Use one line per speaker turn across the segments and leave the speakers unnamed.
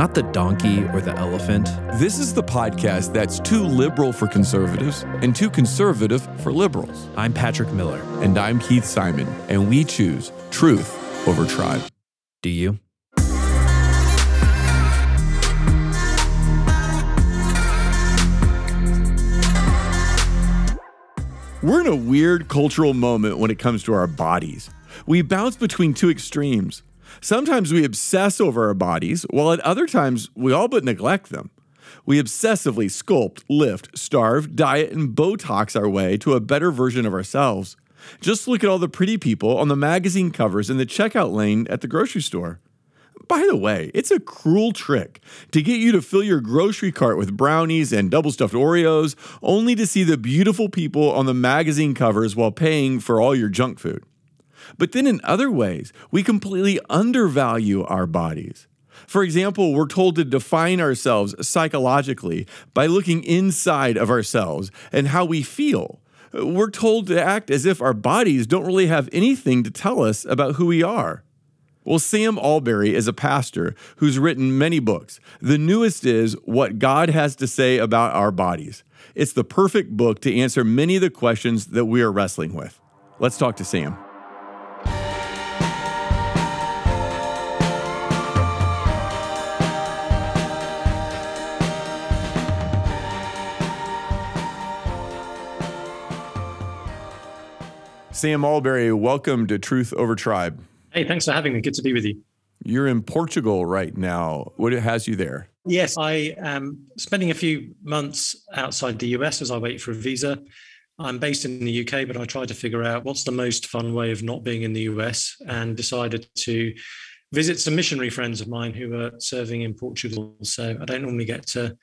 not the donkey or the elephant.
This is the podcast that's too liberal for conservatives and too conservative for liberals.
I'm Patrick Miller.
And I'm Keith Simon, and we choose truth over tribe.
Do you?
We're in a weird cultural moment when it comes to our bodies. We bounce between two extremes. Sometimes we obsess over our bodies, while at other times we all but neglect them. We obsessively sculpt, lift, starve, diet, and Botox our way to a better version of ourselves. Just look at all the pretty people on the magazine covers in the checkout lane at the grocery store. By the way, it's a cruel trick to get you to fill your grocery cart with brownies and double stuffed Oreos, only to see the beautiful people on the magazine covers while paying for all your junk food. But then in other ways, we completely undervalue our bodies. For example, we're told to define ourselves psychologically by looking inside of ourselves and how we feel. We're told to act as if our bodies don't really have anything to tell us about who we are. Well, Sam Allberry is a pastor who's written many books. The newest is What God Has to Say About Our Bodies. It's the perfect book to answer many of the questions that we are wrestling with. Let's talk to Sam. Sam Allberry, welcome to Truth Over Tribe.
Hey, thanks for having me. Good to be with you.
You're in Portugal right now. What has you there?
Yes, I am spending a few months outside the US as I wait for a visa. I'm based in the UK, but I tried to figure out what's the most fun way of not being in the US and decided to visit some missionary friends of mine who are serving in Portugal. So I don't normally get to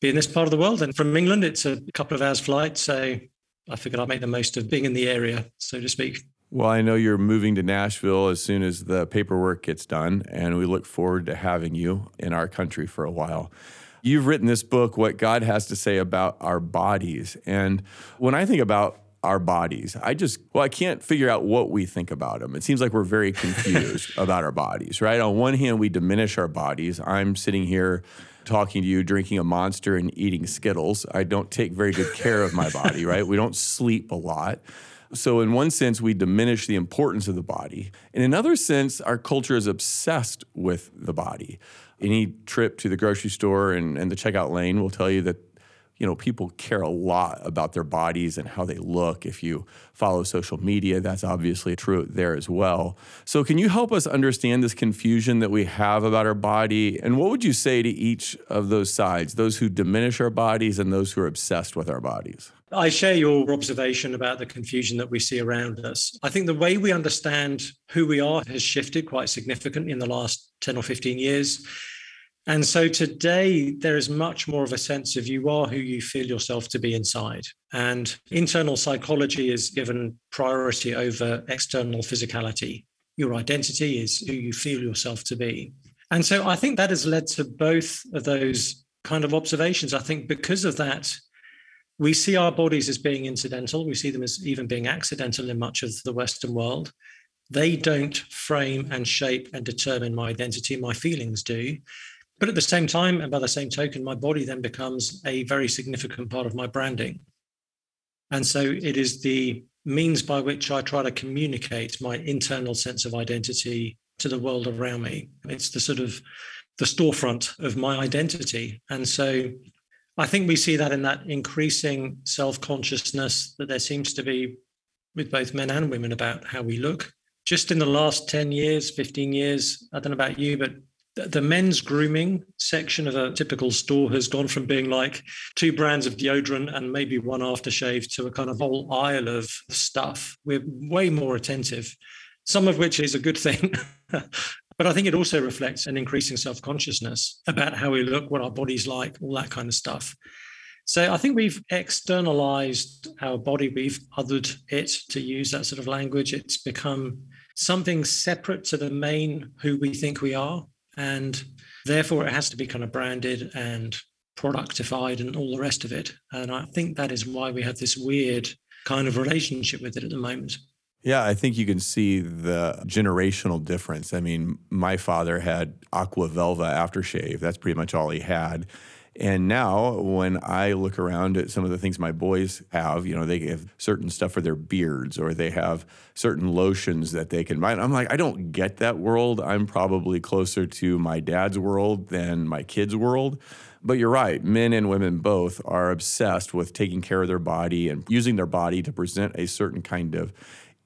be in this part of the world. And from England, it's a couple of hours flight. So I figured I'd make the most of being in the area, so to speak.
Well, I know you're moving to Nashville as soon as the paperwork gets done, and we look forward to having you in our country for a while. You've written this book, What God Has to Say About Our Bodies. And when I think about our bodies, I just, well, I can't figure out what we think about them. It seems like we're very confused about our bodies, right? On one hand, we diminish our bodies. I'm sitting here talking to you, drinking a monster and eating Skittles. I don't take very good care of my body, right? We don't sleep a lot. So, in one sense, we diminish the importance of the body. In another sense, our culture is obsessed with the body. Any trip to the grocery store and, and the checkout lane will tell you that you know, people care a lot about their bodies and how they look. If you follow social media, that's obviously true there as well. So, can you help us understand this confusion that we have about our body? And what would you say to each of those sides, those who diminish our bodies and those who are obsessed with our bodies?
I share your observation about the confusion that we see around us. I think the way we understand who we are has shifted quite significantly in the last 10 or 15 years. And so today, there is much more of a sense of you are who you feel yourself to be inside. And internal psychology is given priority over external physicality. Your identity is who you feel yourself to be. And so I think that has led to both of those kind of observations. I think because of that, we see our bodies as being incidental. We see them as even being accidental in much of the Western world. They don't frame and shape and determine my identity, my feelings do. But at the same time, and by the same token, my body then becomes a very significant part of my branding. And so it is the means by which I try to communicate my internal sense of identity to the world around me. It's the sort of the storefront of my identity. And so I think we see that in that increasing self consciousness that there seems to be with both men and women about how we look. Just in the last 10 years, 15 years, I don't know about you, but the men's grooming section of a typical store has gone from being like two brands of deodorant and maybe one aftershave to a kind of whole aisle of stuff. We're way more attentive, some of which is a good thing. but I think it also reflects an increasing self consciousness about how we look, what our body's like, all that kind of stuff. So I think we've externalized our body, we've othered it to use that sort of language. It's become something separate to the main who we think we are and therefore it has to be kind of branded and productified and all the rest of it. And I think that is why we have this weird kind of relationship with it at the moment.
Yeah, I think you can see the generational difference. I mean, my father had Aqua Velva aftershave. That's pretty much all he had. And now, when I look around at some of the things my boys have, you know, they have certain stuff for their beards or they have certain lotions that they can buy. I'm like, I don't get that world. I'm probably closer to my dad's world than my kids' world. But you're right, men and women both are obsessed with taking care of their body and using their body to present a certain kind of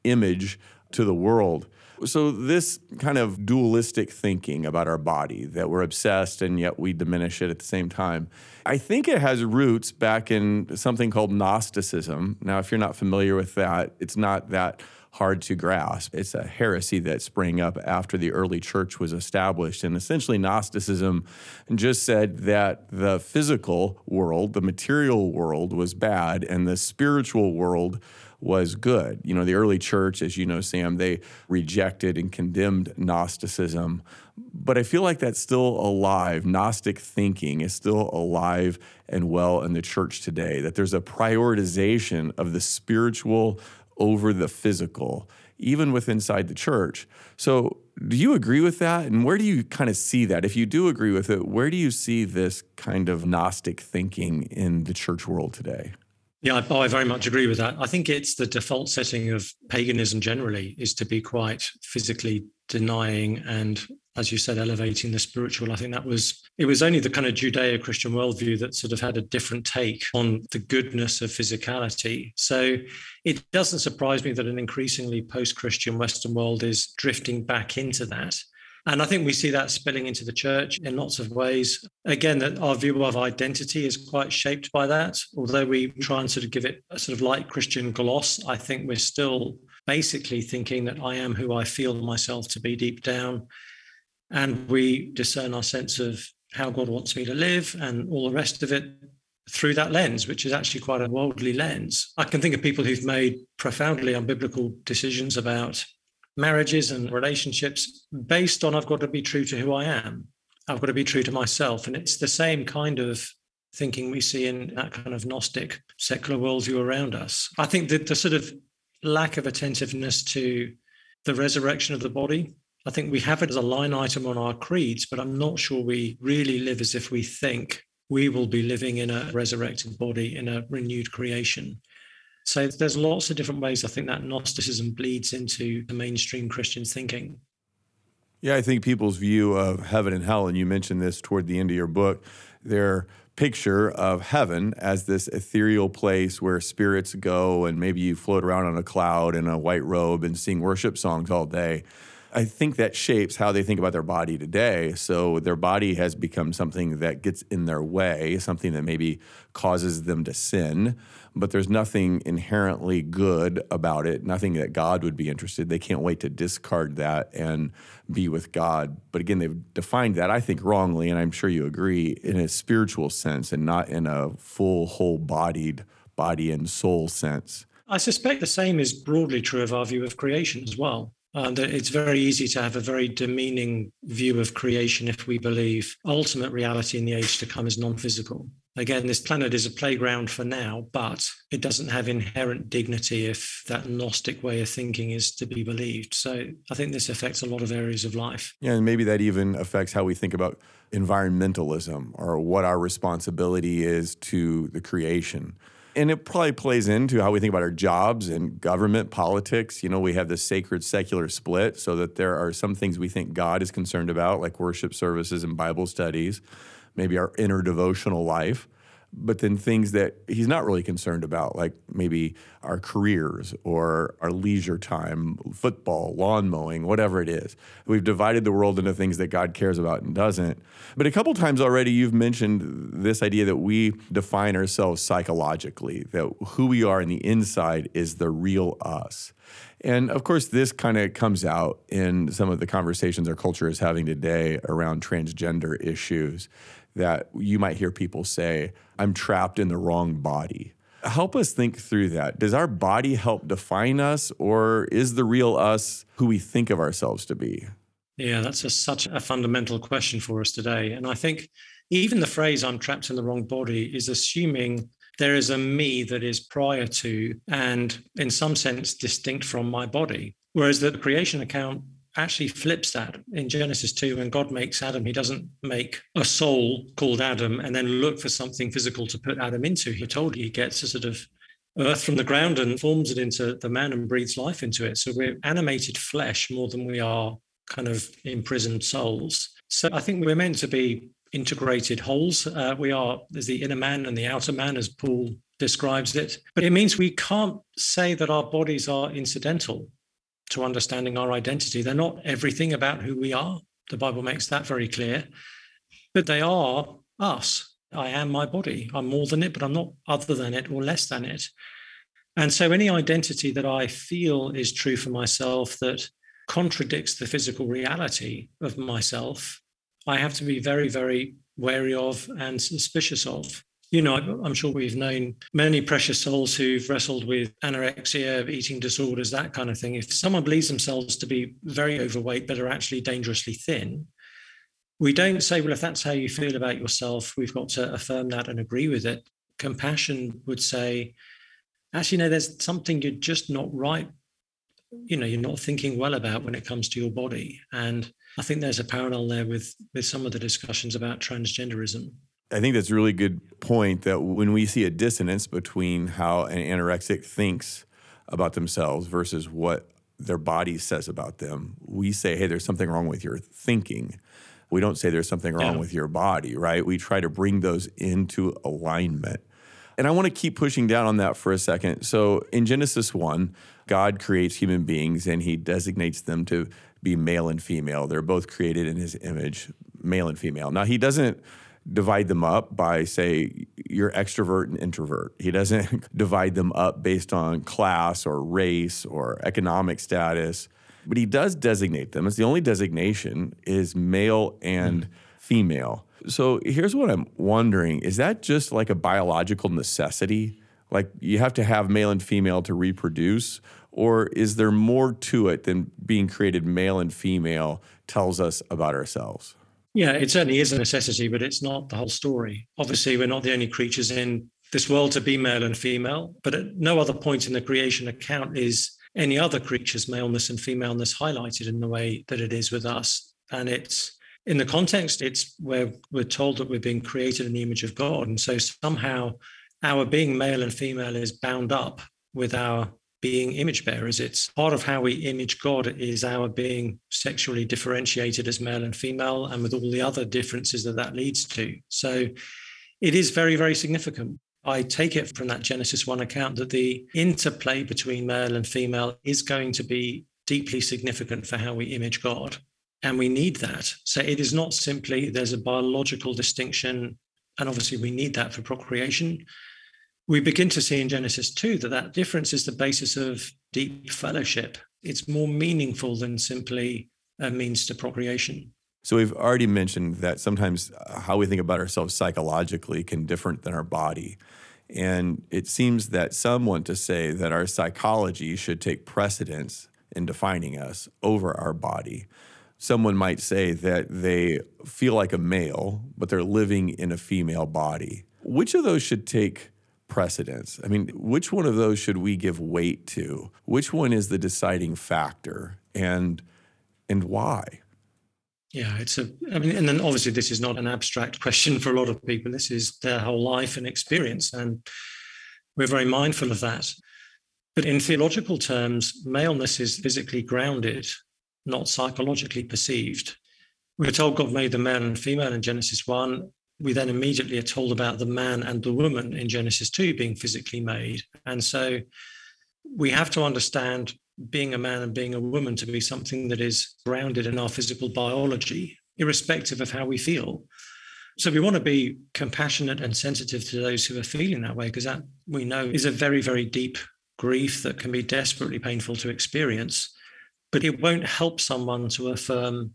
image to the world. So, this kind of dualistic thinking about our body that we're obsessed and yet we diminish it at the same time, I think it has roots back in something called Gnosticism. Now, if you're not familiar with that, it's not that hard to grasp. It's a heresy that sprang up after the early church was established. And essentially, Gnosticism just said that the physical world, the material world, was bad and the spiritual world was good. You know, the early church, as you know, Sam, they rejected and condemned Gnosticism. But I feel like that's still alive. Gnostic thinking is still alive and well in the church today, that there's a prioritization of the spiritual over the physical, even with inside the church. So, do you agree with that? And where do you kind of see that? If you do agree with it, where do you see this kind of Gnostic thinking in the church world today?
Yeah, I, very much agree with that. I think it's the default setting of paganism generally is to be quite physically denying and as you said, elevating the spiritual. I think that was it was only the kind of Judeo-Christian worldview that sort of had a different take on the goodness of physicality. So it doesn't surprise me that an increasingly post-Christian Western world is drifting back into that. And I think we see that spilling into the church in lots of ways. Again, that our view of identity is quite shaped by that. Although we try and sort of give it a sort of light Christian gloss, I think we're still basically thinking that I am who I feel myself to be deep down. And we discern our sense of how God wants me to live and all the rest of it through that lens, which is actually quite a worldly lens. I can think of people who've made profoundly unbiblical decisions about marriages and relationships based on I've got to be true to who I am. I've got to be true to myself. And it's the same kind of thinking we see in that kind of Gnostic secular worldview around us. I think that the sort of lack of attentiveness to the resurrection of the body, I think we have it as a line item on our creeds, but I'm not sure we really live as if we think we will be living in a resurrected body, in a renewed creation. So there's lots of different ways I think that Gnosticism bleeds into the mainstream Christian thinking.
Yeah, I think people's view of heaven and hell, and you mentioned this toward the end of your book, their picture of heaven as this ethereal place where spirits go and maybe you float around on a cloud in a white robe and sing worship songs all day. I think that shapes how they think about their body today. So their body has become something that gets in their way, something that maybe causes them to sin, but there's nothing inherently good about it, nothing that God would be interested. They can't wait to discard that and be with God. But again, they've defined that, I think, wrongly, and I'm sure you agree, in a spiritual sense and not in a full, whole bodied body and soul sense.
I suspect the same is broadly true of our view of creation as well. Uh, that it's very easy to have a very demeaning view of creation if we believe ultimate reality in the age to come is non physical. Again, this planet is a playground for now, but it doesn't have inherent dignity if that Gnostic way of thinking is to be believed. So I think this affects a lot of areas of life.
Yeah, and maybe that even affects how we think about environmentalism or what our responsibility is to the creation and it probably plays into how we think about our jobs and government politics. You know, we have this sacred secular split so that there are some things we think God is concerned about, like worship services and Bible studies, maybe our inner devotional life. But then things that he's not really concerned about, like maybe our careers or our leisure time, football, lawn mowing, whatever it is. We've divided the world into things that God cares about and doesn't. But a couple times already, you've mentioned this idea that we define ourselves psychologically, that who we are in the inside is the real us. And of course, this kind of comes out in some of the conversations our culture is having today around transgender issues that you might hear people say, I'm trapped in the wrong body. Help us think through that. Does our body help define us, or is the real us who we think of ourselves to be?
Yeah, that's a, such a fundamental question for us today. And I think even the phrase I'm trapped in the wrong body is assuming there is a me that is prior to and, in some sense, distinct from my body. Whereas the creation account actually flips that in Genesis 2 when God makes Adam he doesn't make a soul called Adam and then look for something physical to put Adam into. He told he gets a sort of earth from the ground and forms it into the man and breathes life into it. So we're animated flesh more than we are kind of imprisoned souls. So I think we're meant to be integrated wholes. Uh, we are there's the inner man and the outer man as Paul describes it. But it means we can't say that our bodies are incidental to understanding our identity. They're not everything about who we are. The Bible makes that very clear, but they are us. I am my body. I'm more than it, but I'm not other than it or less than it. And so, any identity that I feel is true for myself that contradicts the physical reality of myself, I have to be very, very wary of and suspicious of you know, I'm sure we've known many precious souls who've wrestled with anorexia, eating disorders, that kind of thing. If someone believes themselves to be very overweight but are actually dangerously thin, we don't say, well, if that's how you feel about yourself, we've got to affirm that and agree with it. Compassion would say, actually, no, there's something you're just not right. You know, you're not thinking well about when it comes to your body. And I think there's a parallel there with with some of the discussions about transgenderism.
I think that's a really good point that when we see a dissonance between how an anorexic thinks about themselves versus what their body says about them, we say, hey, there's something wrong with your thinking. We don't say there's something wrong yeah. with your body, right? We try to bring those into alignment. And I want to keep pushing down on that for a second. So in Genesis 1, God creates human beings and he designates them to be male and female. They're both created in his image, male and female. Now, he doesn't divide them up by say you're extrovert and introvert. He doesn't divide them up based on class or race or economic status, but he does designate them. It's the only designation is male and mm. female. So here's what I'm wondering, is that just like a biological necessity? Like you have to have male and female to reproduce or is there more to it than being created male and female tells us about ourselves?
Yeah, it certainly is a necessity, but it's not the whole story. Obviously, we're not the only creatures in this world to be male and female, but at no other point in the creation account is any other creature's maleness and femaleness highlighted in the way that it is with us. And it's in the context, it's where we're told that we're being created in the image of God. And so somehow our being male and female is bound up with our being image bearers. It's part of how we image God is our being sexually differentiated as male and female, and with all the other differences that that leads to. So it is very, very significant. I take it from that Genesis 1 account that the interplay between male and female is going to be deeply significant for how we image God. And we need that. So it is not simply there's a biological distinction, and obviously we need that for procreation we begin to see in Genesis 2 that that difference is the basis of deep fellowship. It's more meaningful than simply a means to procreation.
So we've already mentioned that sometimes how we think about ourselves psychologically can different than our body. And it seems that some want to say that our psychology should take precedence in defining us over our body. Someone might say that they feel like a male, but they're living in a female body. Which of those should take precedence? I mean, which one of those should we give weight to? Which one is the deciding factor and and why?
Yeah, it's a I mean, and then obviously this is not an abstract question for a lot of people. This is their whole life and experience. And we're very mindful of that. But in theological terms, maleness is physically grounded, not psychologically perceived. We're told God made the man and female in Genesis 1 we then immediately are told about the man and the woman in Genesis 2 being physically made. And so we have to understand being a man and being a woman to be something that is grounded in our physical biology, irrespective of how we feel. So we want to be compassionate and sensitive to those who are feeling that way, because that we know is a very, very deep grief that can be desperately painful to experience. But it won't help someone to affirm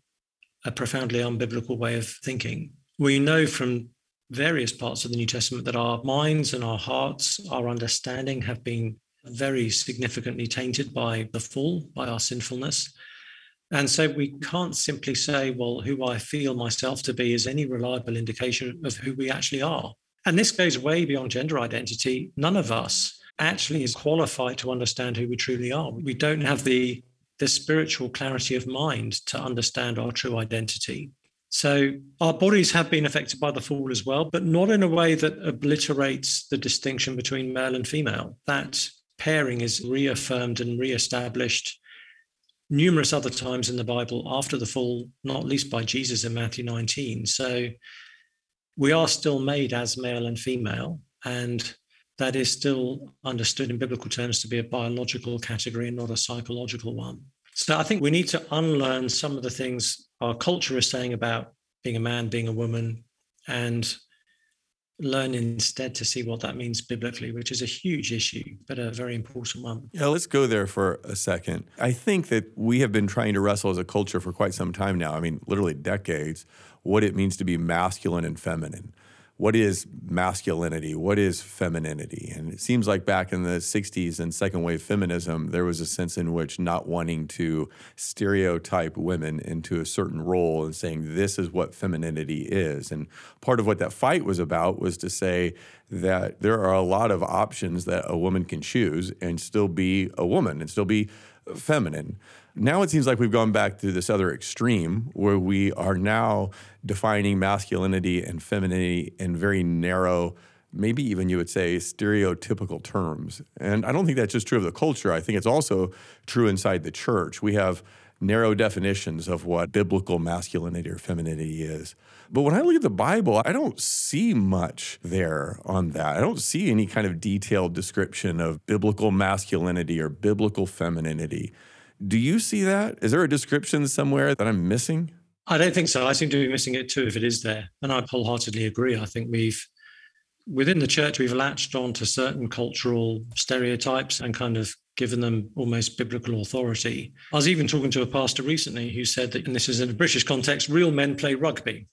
a profoundly unbiblical way of thinking. We know from various parts of the New Testament that our minds and our hearts, our understanding have been very significantly tainted by the fall, by our sinfulness. And so we can't simply say, well, who I feel myself to be is any reliable indication of who we actually are. And this goes way beyond gender identity. None of us actually is qualified to understand who we truly are. We don't have the, the spiritual clarity of mind to understand our true identity. So our bodies have been affected by the fall as well, but not in a way that obliterates the distinction between male and female. That pairing is reaffirmed and reestablished numerous other times in the Bible after the fall, not least by Jesus in Matthew 19. So we are still made as male and female, and that is still understood in biblical terms to be a biological category and not a psychological one. So I think we need to unlearn some of the things our culture is saying about being a man, being a woman, and learn instead to see what that means biblically, which is a huge issue, but a very important one.
Yeah, let's go there for a second. I think that we have been trying to wrestle as a culture for quite some time now. I mean, literally decades, what it means to be masculine and feminine what is masculinity? What is femininity? And it seems like back in the 60s and second wave feminism, there was a sense in which not wanting to stereotype women into a certain role and saying this is what femininity is. And part of what that fight was about was to say that there are a lot of options that a woman can choose and still be a woman and still be feminine. Now it seems like we've gone back to this other extreme where we are now defining masculinity and femininity in very narrow, maybe even you would say stereotypical terms. And I don't think that's just true of the culture. I think it's also true inside the church. We have narrow definitions of what biblical masculinity or femininity is. But when I look at the Bible, I don't see much there on that. I don't see any kind of detailed description of biblical masculinity or biblical femininity. Do you see that? Is there a description somewhere that I'm missing?
I don't think so. I seem to be missing it too if it is there. And I wholeheartedly agree. I think we've, within the church, we've latched on to certain cultural stereotypes and kind of given them almost biblical authority. I was even talking to a pastor recently who said that, and this is in a British context, real men play rugby.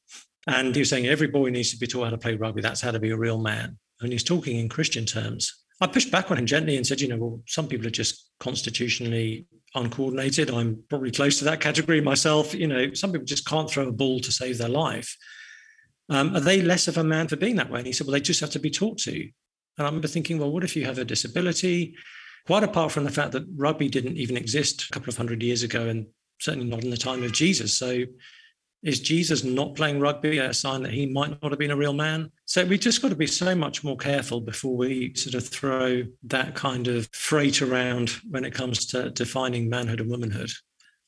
And he was saying every boy needs to be taught how to play rugby. That's how to be a real man. And he's talking in Christian terms. I pushed back on him gently and said, you know, well, some people are just constitutionally uncoordinated. I'm probably close to that category myself. You know, some people just can't throw a ball to save their life. Um, are they less of a man for being that way? And he said, well, they just have to be taught to. And I remember thinking, well, what if you have a disability? Quite apart from the fact that rugby didn't even exist a couple of hundred years ago, and certainly not in the time of Jesus. So is Jesus not playing rugby a sign that he might not have been a real man? So we just got to be so much more careful before we sort of throw that kind of freight around when it comes to defining manhood and womanhood.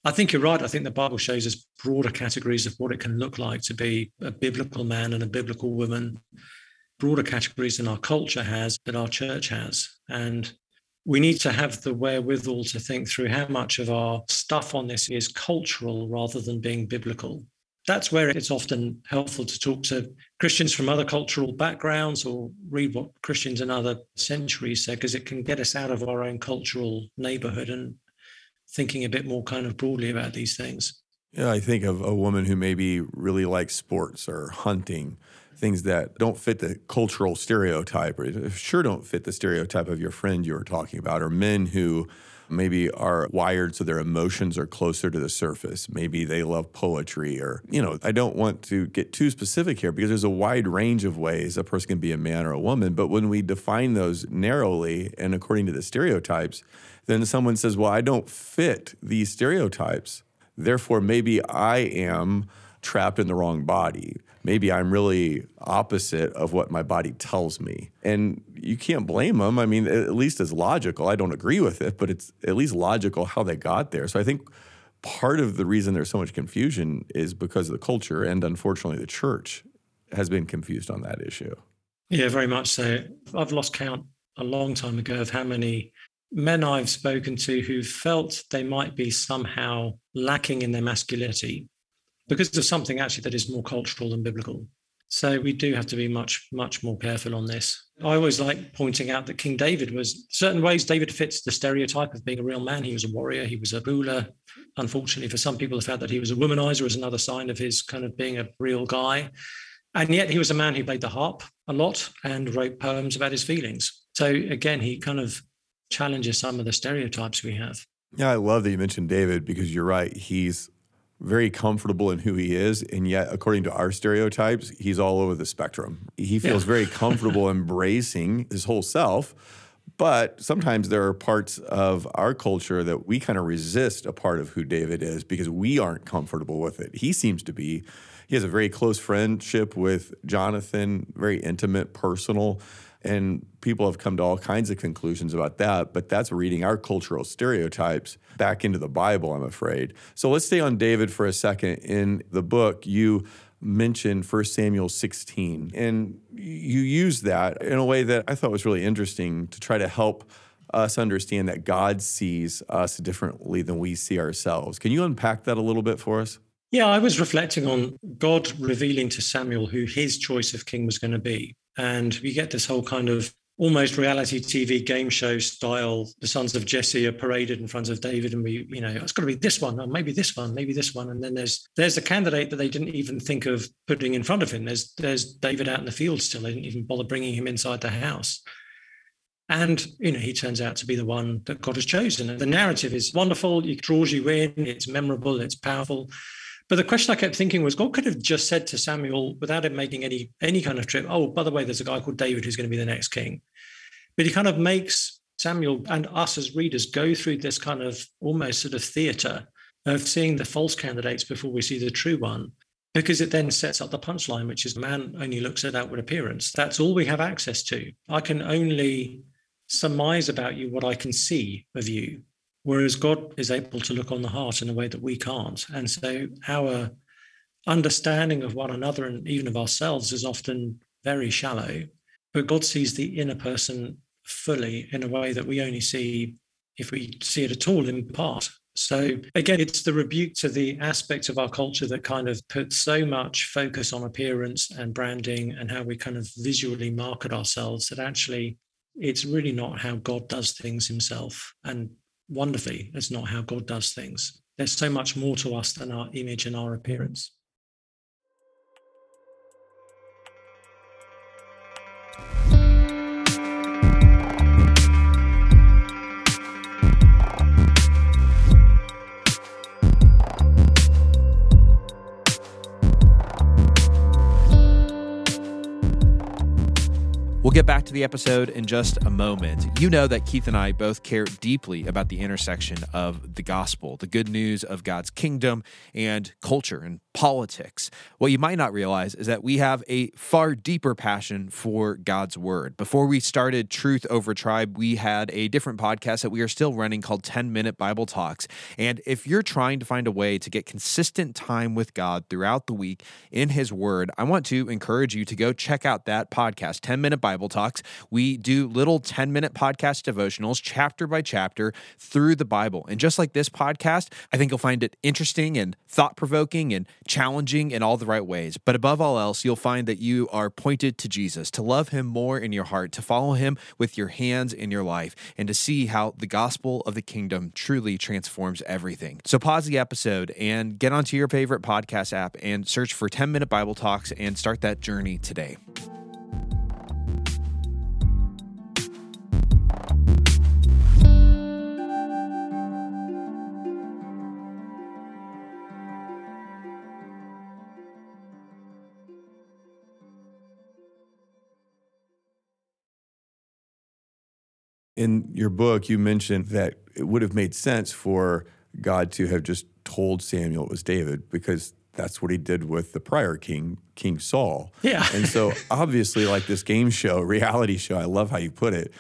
I think you're right. I think the Bible shows us broader categories of what it can look like to be a biblical man and a biblical woman, broader categories than our culture has, that our church has. And we need to have the wherewithal to think through how much of our stuff on this is cultural rather than being biblical that's where it's often helpful to talk to Christians from other cultural backgrounds or read what Christians in other centuries said, because it can get us out of our own cultural neighborhood and thinking a bit more kind of broadly about these things.
Yeah, I think of a woman who maybe really likes sports or hunting, things that don't fit the cultural stereotype or sure don't fit the stereotype of your friend you were talking about, or men who maybe are wired so their emotions are closer to the surface. Maybe they love poetry or, you know, I don't want to get too specific here because there's a wide range of ways a person can be a man or a woman. But when we define those narrowly and according to the stereotypes, then someone says, well, I don't fit these stereotypes. Therefore, maybe I am trapped in the wrong body. Maybe I'm really opposite of what my body tells me. And you can't blame them. I mean, at least it's logical. I don't agree with it, but it's at least logical how they got there. So I think part of the reason there's so much confusion is because of the culture and unfortunately the church has been confused on that issue.
Yeah, very much so. I've lost count a long time ago of how many men I've spoken to who felt they might be somehow lacking in their masculinity because of something actually that is more cultural than biblical. So we do have to be much, much more careful on this. I always like pointing out that King David was certain ways David fits the stereotype of being a real man. He was a warrior, he was a ruler. Unfortunately, for some people, the fact that he was a womanizer is another sign of his kind of being a real guy. And yet he was a man who played the harp a lot and wrote poems about his feelings. So again, he kind of challenges some of the stereotypes we have.
Yeah, I love that you mentioned David because you're right. He's very comfortable in who he is. And yet, according to our stereotypes, he's all over the spectrum. He feels
Yeah.
very comfortable embracing his whole self. But sometimes there are parts of our culture that we kind of resist a part of who David is because we aren't comfortable with it. He seems to be. He has a very close friendship with Jonathan, very intimate, personal. And people have come to all kinds of conclusions about that, but that's reading our cultural stereotypes back into the Bible, I'm afraid. So let's stay on David for a second. In the book, you mentioned 1 Samuel 16, and you use that in a way that I thought was really interesting to try to help us understand that God sees us differently than we see ourselves. Can you unpack that a little bit for us?
Yeah, I was reflecting on God revealing to Samuel who his choice of king was going to be. And we get this whole kind of almost reality TV game show style. The sons of Jesse are paraded in front of David, and we, you know, it's got to be this one, or maybe this one, maybe this one. And then there's there's a candidate that they didn't even think of putting in front of him. There's there's David out in the field still. They didn't even bother bringing him inside the house. And you know, he turns out to be the one that God has chosen. And the narrative is wonderful. It draws you in. It's memorable. It's powerful. But the question I kept thinking was, God could have just said to Samuel, without him making any any kind of trip, "Oh, by the way, there's a guy called David who's going to be the next king." But he kind of makes Samuel and us as readers go through this kind of almost sort of theatre of seeing the false candidates before we see the true one, because it then sets up the punchline, which is man only looks at outward appearance. That's all we have access to. I can only surmise about you what I can see of you. Whereas God is able to look on the heart in a way that we can't. And so our understanding of one another and even of ourselves is often very shallow. But God sees the inner person fully in a way that we only see, if we see it at all, in part. So again, it's the rebuke to the aspect of our culture that kind of put so much focus on appearance and branding and how we kind of visually market ourselves that actually it's really not how God does things himself. And wonderfully, it's not how God does things. There's so much more to us than our image and our appearance.
Get back to the episode in just a moment. You know that Keith and I both care deeply about the intersection of the gospel, the good news of God's kingdom, and culture and politics. What you might not realize is that we have a far deeper passion for God's word. Before we started Truth Over Tribe, we had a different podcast that we are still running called 10 Minute Bible Talks. And if you're trying to find a way to get consistent time with God throughout the week in His Word, I want to encourage you to go check out that podcast, 10 Minute Bible Talks. We do little 10 minute podcast devotionals, chapter by chapter, through the Bible. And just like this podcast, I think you'll find it interesting and thought provoking and challenging in all the right ways. But above all else, you'll find that you are pointed to Jesus, to love him more in your heart, to follow him with your hands in your life, and to see how the gospel of the kingdom truly transforms everything. So pause the episode and get onto your favorite podcast app and search for 10 minute Bible talks and start that journey today.
In your book, you mentioned that it would have made sense for God to have just told Samuel it was David because that's what he did with the prior king, King Saul.
Yeah.
And so, obviously, like this game show, reality show, I love how you put it.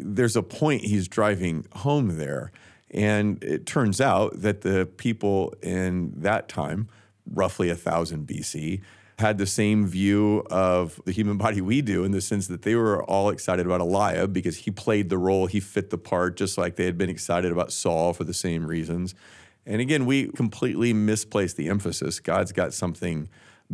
There's a point he's driving home there. And it turns out that the people in that time, roughly 1000 BC, had the same view of the human body we do in the sense that they were all excited about Eliab because he played the role, he fit the part, just like they had been excited about Saul for the same reasons. And again, we completely misplaced the emphasis. God's got something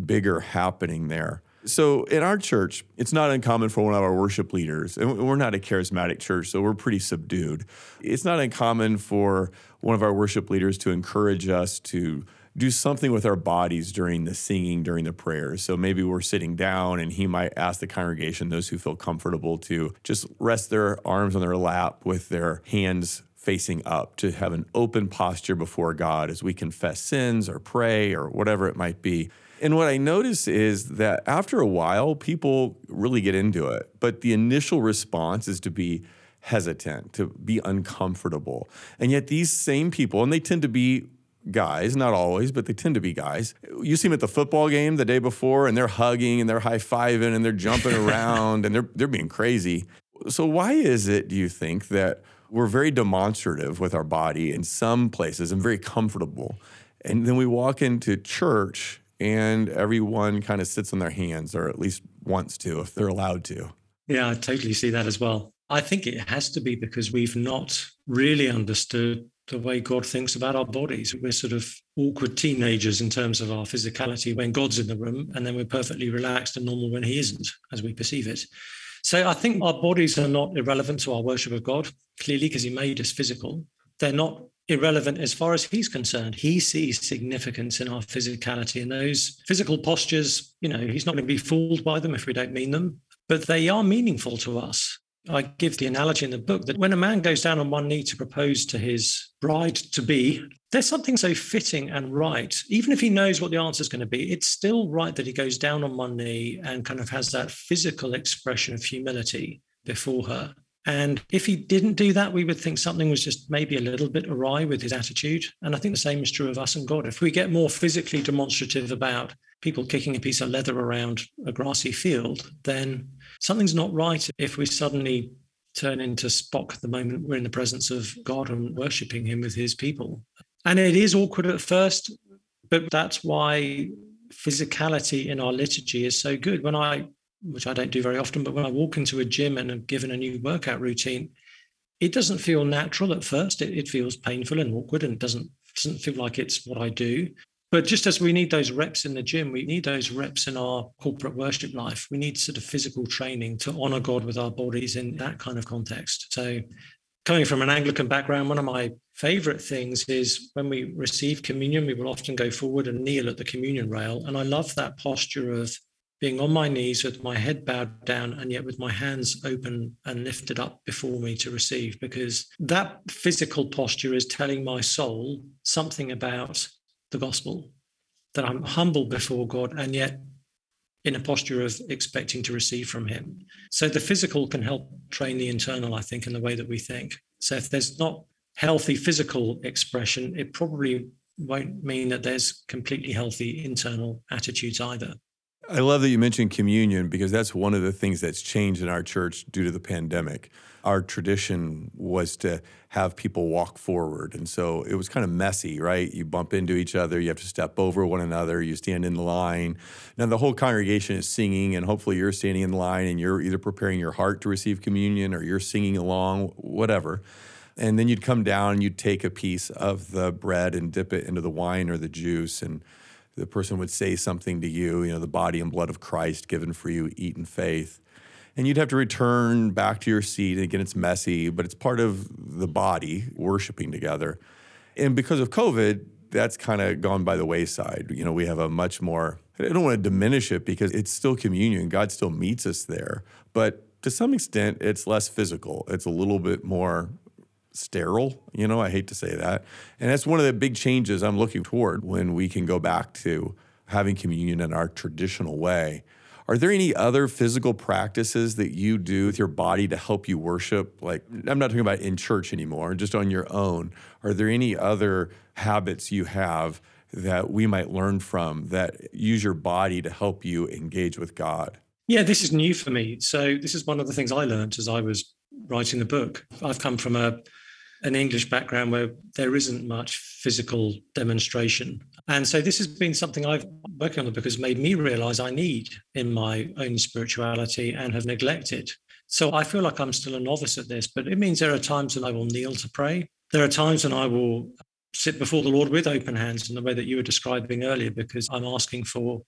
bigger happening there. So in our church, it's not uncommon for one of our worship leaders, and we're not a charismatic church, so we're pretty subdued. It's not uncommon for one of our worship leaders to encourage us to do something with our bodies during the singing, during the prayers. So maybe we're sitting down and he might ask the congregation, those who feel comfortable, to just rest their arms on their lap with their hands facing up, to have an open posture before God as we confess sins or pray or whatever it might be. And what I notice is that after a while, people really get into it. But the initial response is to be hesitant, to be uncomfortable. And yet, these same people, and they tend to be guys, not always, but they tend to be guys. You see them at the football game the day before, and they're hugging and they're high fiving and they're jumping around and they're, they're being crazy. So, why is it, do you think, that we're very demonstrative with our body in some places and very comfortable? And then we walk into church and everyone kind of sits on their hands, or at least wants to, if they're allowed to.
Yeah, I totally see that as well. I think it has to be because we've not really understood the way God thinks about our bodies. We're sort of awkward teenagers in terms of our physicality when God's in the room, and then we're perfectly relaxed and normal when He isn't, as we perceive it. So I think our bodies are not irrelevant to our worship of God, clearly, because He made us physical. They're not irrelevant as far as he's concerned. He sees significance in our physicality and those physical postures. You know, he's not going to be fooled by them if we don't mean them, but they are meaningful to us. I give the analogy in the book that when a man goes down on one knee to propose to his bride to be, there's something so fitting and right. Even if he knows what the answer is going to be, it's still right that he goes down on one knee and kind of has that physical expression of humility before her. And if he didn't do that, we would think something was just maybe a little bit awry with his attitude. And I think the same is true of us and God. If we get more physically demonstrative about people kicking a piece of leather around a grassy field, then something's not right if we suddenly turn into Spock the moment we're in the presence of God and worshiping him with his people. And it is awkward at first, but that's why physicality in our liturgy is so good. When I which I don't do very often, but when I walk into a gym and I'm given a new workout routine, it doesn't feel natural at first. It, it feels painful and awkward and doesn't doesn't feel like it's what I do. But just as we need those reps in the gym, we need those reps in our corporate worship life. We need sort of physical training to honor God with our bodies in that kind of context. So, coming from an Anglican background, one of my favorite things is when we receive communion, we will often go forward and kneel at the communion rail. And I love that posture of being on my knees with my head bowed down and yet with my hands open and lifted up before me to receive, because that physical posture is telling my soul something about the gospel that I'm humble before God and yet in a posture of expecting to receive from Him. So the physical can help train the internal, I think, in the way that we think. So if there's not healthy physical expression, it probably won't mean that there's completely healthy internal attitudes either.
I love that you mentioned communion because that's one of the things that's changed in our church due to the pandemic. Our tradition was to have people walk forward. And so it was kind of messy, right? You bump into each other, you have to step over one another, you stand in the line. Now, the whole congregation is singing, and hopefully you're standing in line and you're either preparing your heart to receive communion or you're singing along, whatever. And then you'd come down and you'd take a piece of the bread and dip it into the wine or the juice. And the person would say something to you, you know, the body and blood of Christ given for you, eat in faith. And you'd have to return back to your seat. And Again, it's messy, but it's part of the body worshiping together. And because of COVID, that's kind of gone by the wayside. You know, we have a much more, I don't want to diminish it because it's still communion. God still meets us there. But to some extent, it's less physical. It's a little bit more sterile. You know, I hate to say that. And that's one of the big changes I'm looking toward when we can go back to having communion in our traditional way. Are there any other physical practices that you do with your body to help you worship? Like, I'm not talking about in church anymore, just on your own. Are there any other habits you have that we might learn from that use your body to help you engage with God?
Yeah, this is new for me. So, this is one of the things I learned as I was writing the book. I've come from a an English background where there isn't much physical demonstration. And so this has been something I've working on the book has made me realize I need in my own spirituality and have neglected. So I feel like I'm still a novice at this, but it means there are times when I will kneel to pray. There are times when I will sit before the Lord with open hands in the way that you were describing earlier, because I'm asking for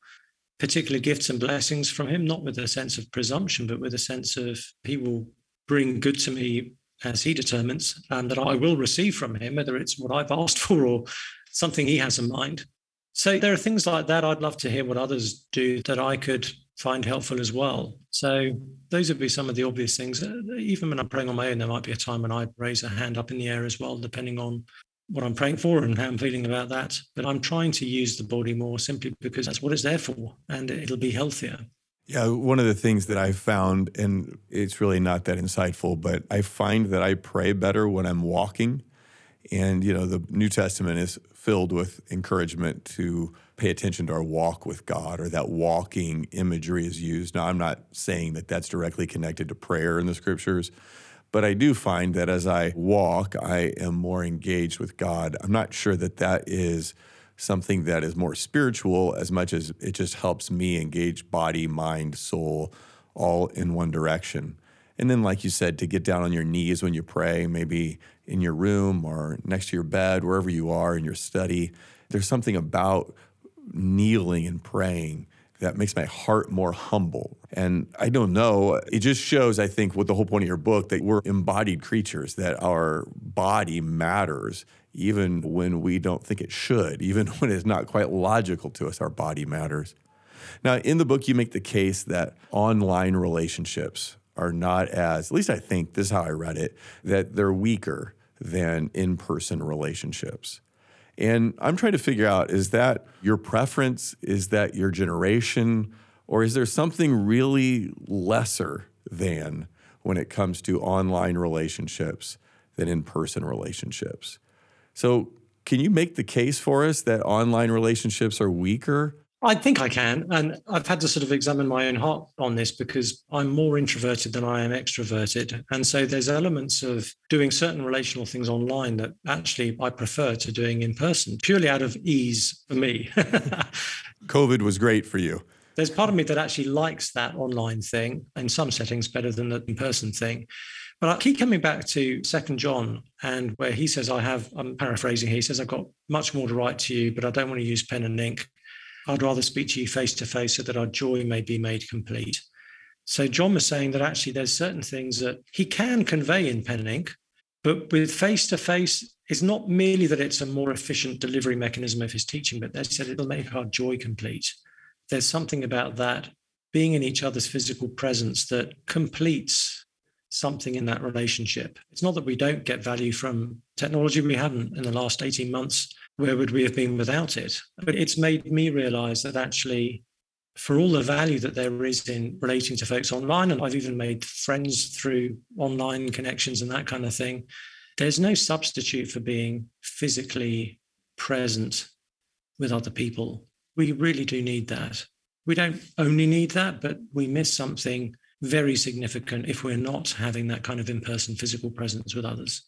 particular gifts and blessings from Him, not with a sense of presumption, but with a sense of He will bring good to me as He determines, and that I will receive from Him, whether it's what I've asked for or something He has in mind. So there are things like that. I'd love to hear what others do that I could find helpful as well. So those would be some of the obvious things. Uh, even when I'm praying on my own, there might be a time when I raise a hand up in the air as well, depending on what I'm praying for and how I'm feeling about that. But I'm trying to use the body more simply because that's what it's there for and it'll be healthier.
Yeah, one of the things that I found, and it's really not that insightful, but I find that I pray better when I'm walking. And, you know, the New Testament is filled with encouragement to pay attention to our walk with God or that walking imagery is used. Now, I'm not saying that that's directly connected to prayer in the scriptures, but I do find that as I walk, I am more engaged with God. I'm not sure that that is something that is more spiritual as much as it just helps me engage body, mind, soul all in one direction. And then, like you said, to get down on your knees when you pray, maybe in your room or next to your bed, wherever you are in your study, there's something about kneeling and praying that makes my heart more humble. And I don't know, it just shows, I think, what the whole point of your book that we're embodied creatures, that our body matters, even when we don't think it should, even when it's not quite logical to us, our body matters. Now, in the book, you make the case that online relationships are not as, at least I think, this is how I read it, that they're weaker than in person relationships. And I'm trying to figure out is that your preference? Is that your generation? Or is there something really lesser than when it comes to online relationships than in person relationships? So, can you make the case for us that online relationships are weaker
I think I can. And I've had to sort of examine my own heart on this because I'm more introverted than I am extroverted. And so there's elements of doing certain relational things online that actually I prefer to doing in person, purely out of ease for me.
COVID was great for you.
There's part of me that actually likes that online thing in some settings better than the in person thing. But I keep coming back to Second John, and where he says, I have, I'm paraphrasing, he says, I've got much more to write to you, but I don't want to use pen and ink. I'd rather speak to you face to face so that our joy may be made complete. So John was saying that actually there's certain things that he can convey in pen and ink, but with face to face, it's not merely that it's a more efficient delivery mechanism of his teaching, but they said it'll make our joy complete. There's something about that being in each other's physical presence that completes something in that relationship. It's not that we don't get value from technology, we haven't in the last 18 months where would we have been without it? But it's made me realize that actually, for all the value that there is in relating to folks online, and I've even made friends through online connections and that kind of thing, there's no substitute for being physically present with other people. We really do need that. We don't only need that, but we miss something very significant if we're not having that kind of in person physical presence with others.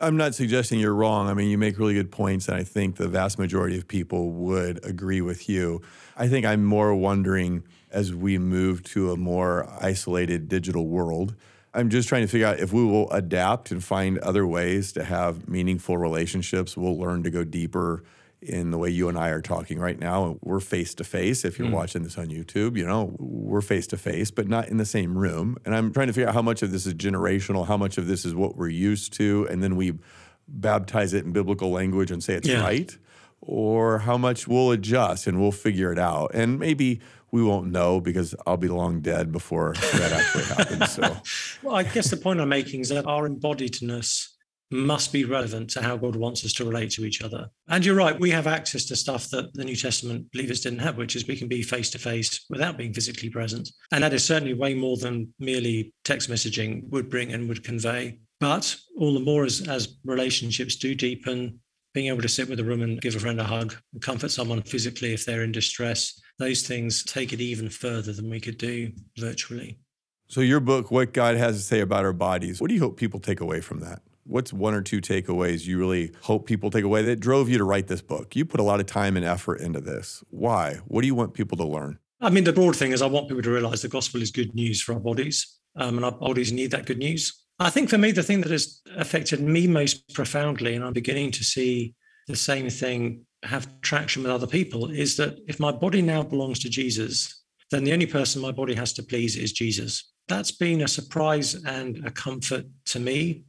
I'm not suggesting you're wrong. I mean, you make really good points, and I think the vast majority of people would agree with you. I think I'm more wondering as we move to a more isolated digital world. I'm just trying to figure out if we will adapt and find other ways to have meaningful relationships. We'll learn to go deeper in the way you and I are talking right now. We're face to face. If you're mm. watching this on YouTube, you know, we're face to face, but not in the same room. And I'm trying to figure out how much of this is generational, how much of this is what we're used to, and then we baptize it in biblical language and say it's yeah. right, or how much we'll adjust and we'll figure it out. And maybe we won't know because I'll be long dead before that actually happens. So,
well, I guess the point I'm making is that our embodiedness must be relevant to how God wants us to relate to each other. And you're right, we have access to stuff that the New Testament believers didn't have, which is we can be face to face without being physically present. And that is certainly way more than merely text messaging would bring and would convey. But all the more as, as relationships do deepen, being able to sit with a room and give a friend a hug, and comfort someone physically if they're in distress, those things take it even further than we could do virtually.
So, your book, What God Has to Say About Our Bodies, what do you hope people take away from that? What's one or two takeaways you really hope people take away that drove you to write this book? You put a lot of time and effort into this. Why? What do you want people to learn?
I mean, the broad thing is I want people to realize the gospel is good news for our bodies, um, and our bodies need that good news. I think for me, the thing that has affected me most profoundly, and I'm beginning to see the same thing have traction with other people, is that if my body now belongs to Jesus, then the only person my body has to please is Jesus. That's been a surprise and a comfort to me.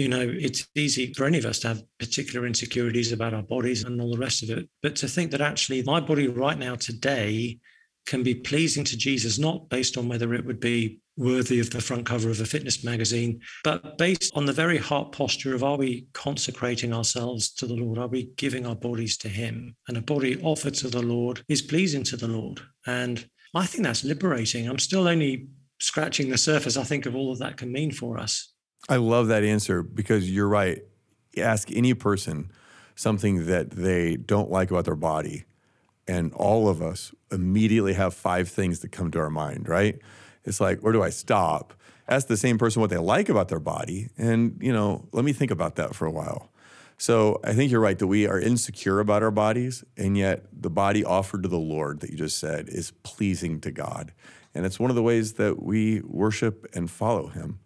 You know, it's easy for any of us to have particular insecurities about our bodies and all the rest of it. But to think that actually my body right now, today, can be pleasing to Jesus, not based on whether it would be worthy of the front cover of a fitness magazine, but based on the very heart posture of are we consecrating ourselves to the Lord? Are we giving our bodies to Him? And a body offered to the Lord is pleasing to the Lord. And I think that's liberating. I'm still only scratching the surface, I think, of all that that can mean for us.
I love that answer because you're right. Ask any person something that they don't like about their body, and all of us immediately have five things that come to our mind, right? It's like, where do I stop? Ask the same person what they like about their body, and you know, let me think about that for a while. So I think you're right that we are insecure about our bodies, and yet the body offered to the Lord that you just said is pleasing to God. And it's one of the ways that we worship and follow Him.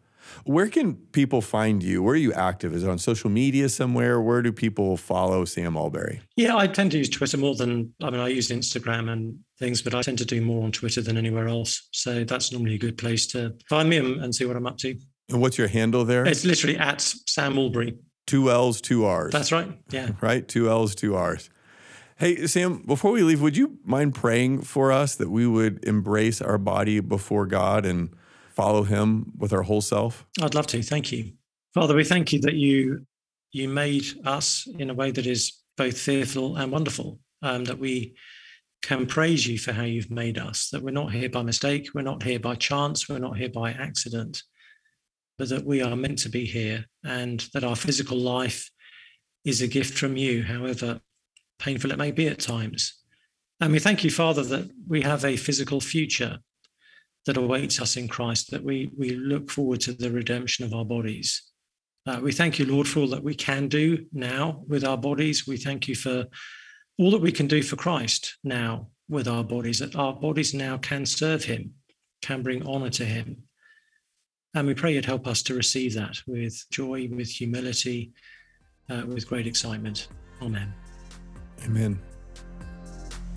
Where can people find you? Where are you active? Is it on social media somewhere? Where do people follow Sam Allberry?
Yeah, I tend to use Twitter more than, I mean, I use Instagram and things, but I tend to do more on Twitter than anywhere else. So that's normally a good place to find me and, and see what I'm up to.
And what's your handle there?
It's literally at Sam Allberry.
Two L's, two R's.
That's right. Yeah.
Right? Two L's, two R's. Hey, Sam, before we leave, would you mind praying for us that we would embrace our body before God and follow Him with our whole self?
I'd love to. Thank you. Father, we thank you that you you made us in a way that is both fearful and wonderful, um, that we can praise you for how you've made us, that we're not here by mistake, we're not here by chance, we're not here by accident, but that we are meant to be here and that our physical life is a gift from you, however painful it may be at times. And we thank you, Father, that we have a physical future that awaits us in Christ, that we, we look forward to the redemption of our bodies. Uh, we thank you, Lord, for all that we can do now with our bodies. We thank you for all that we can do for Christ now with our bodies, that our bodies now can serve him, can bring honor to him. And we pray you'd help us to receive that with joy, with humility, uh, with great excitement. Amen.
Amen.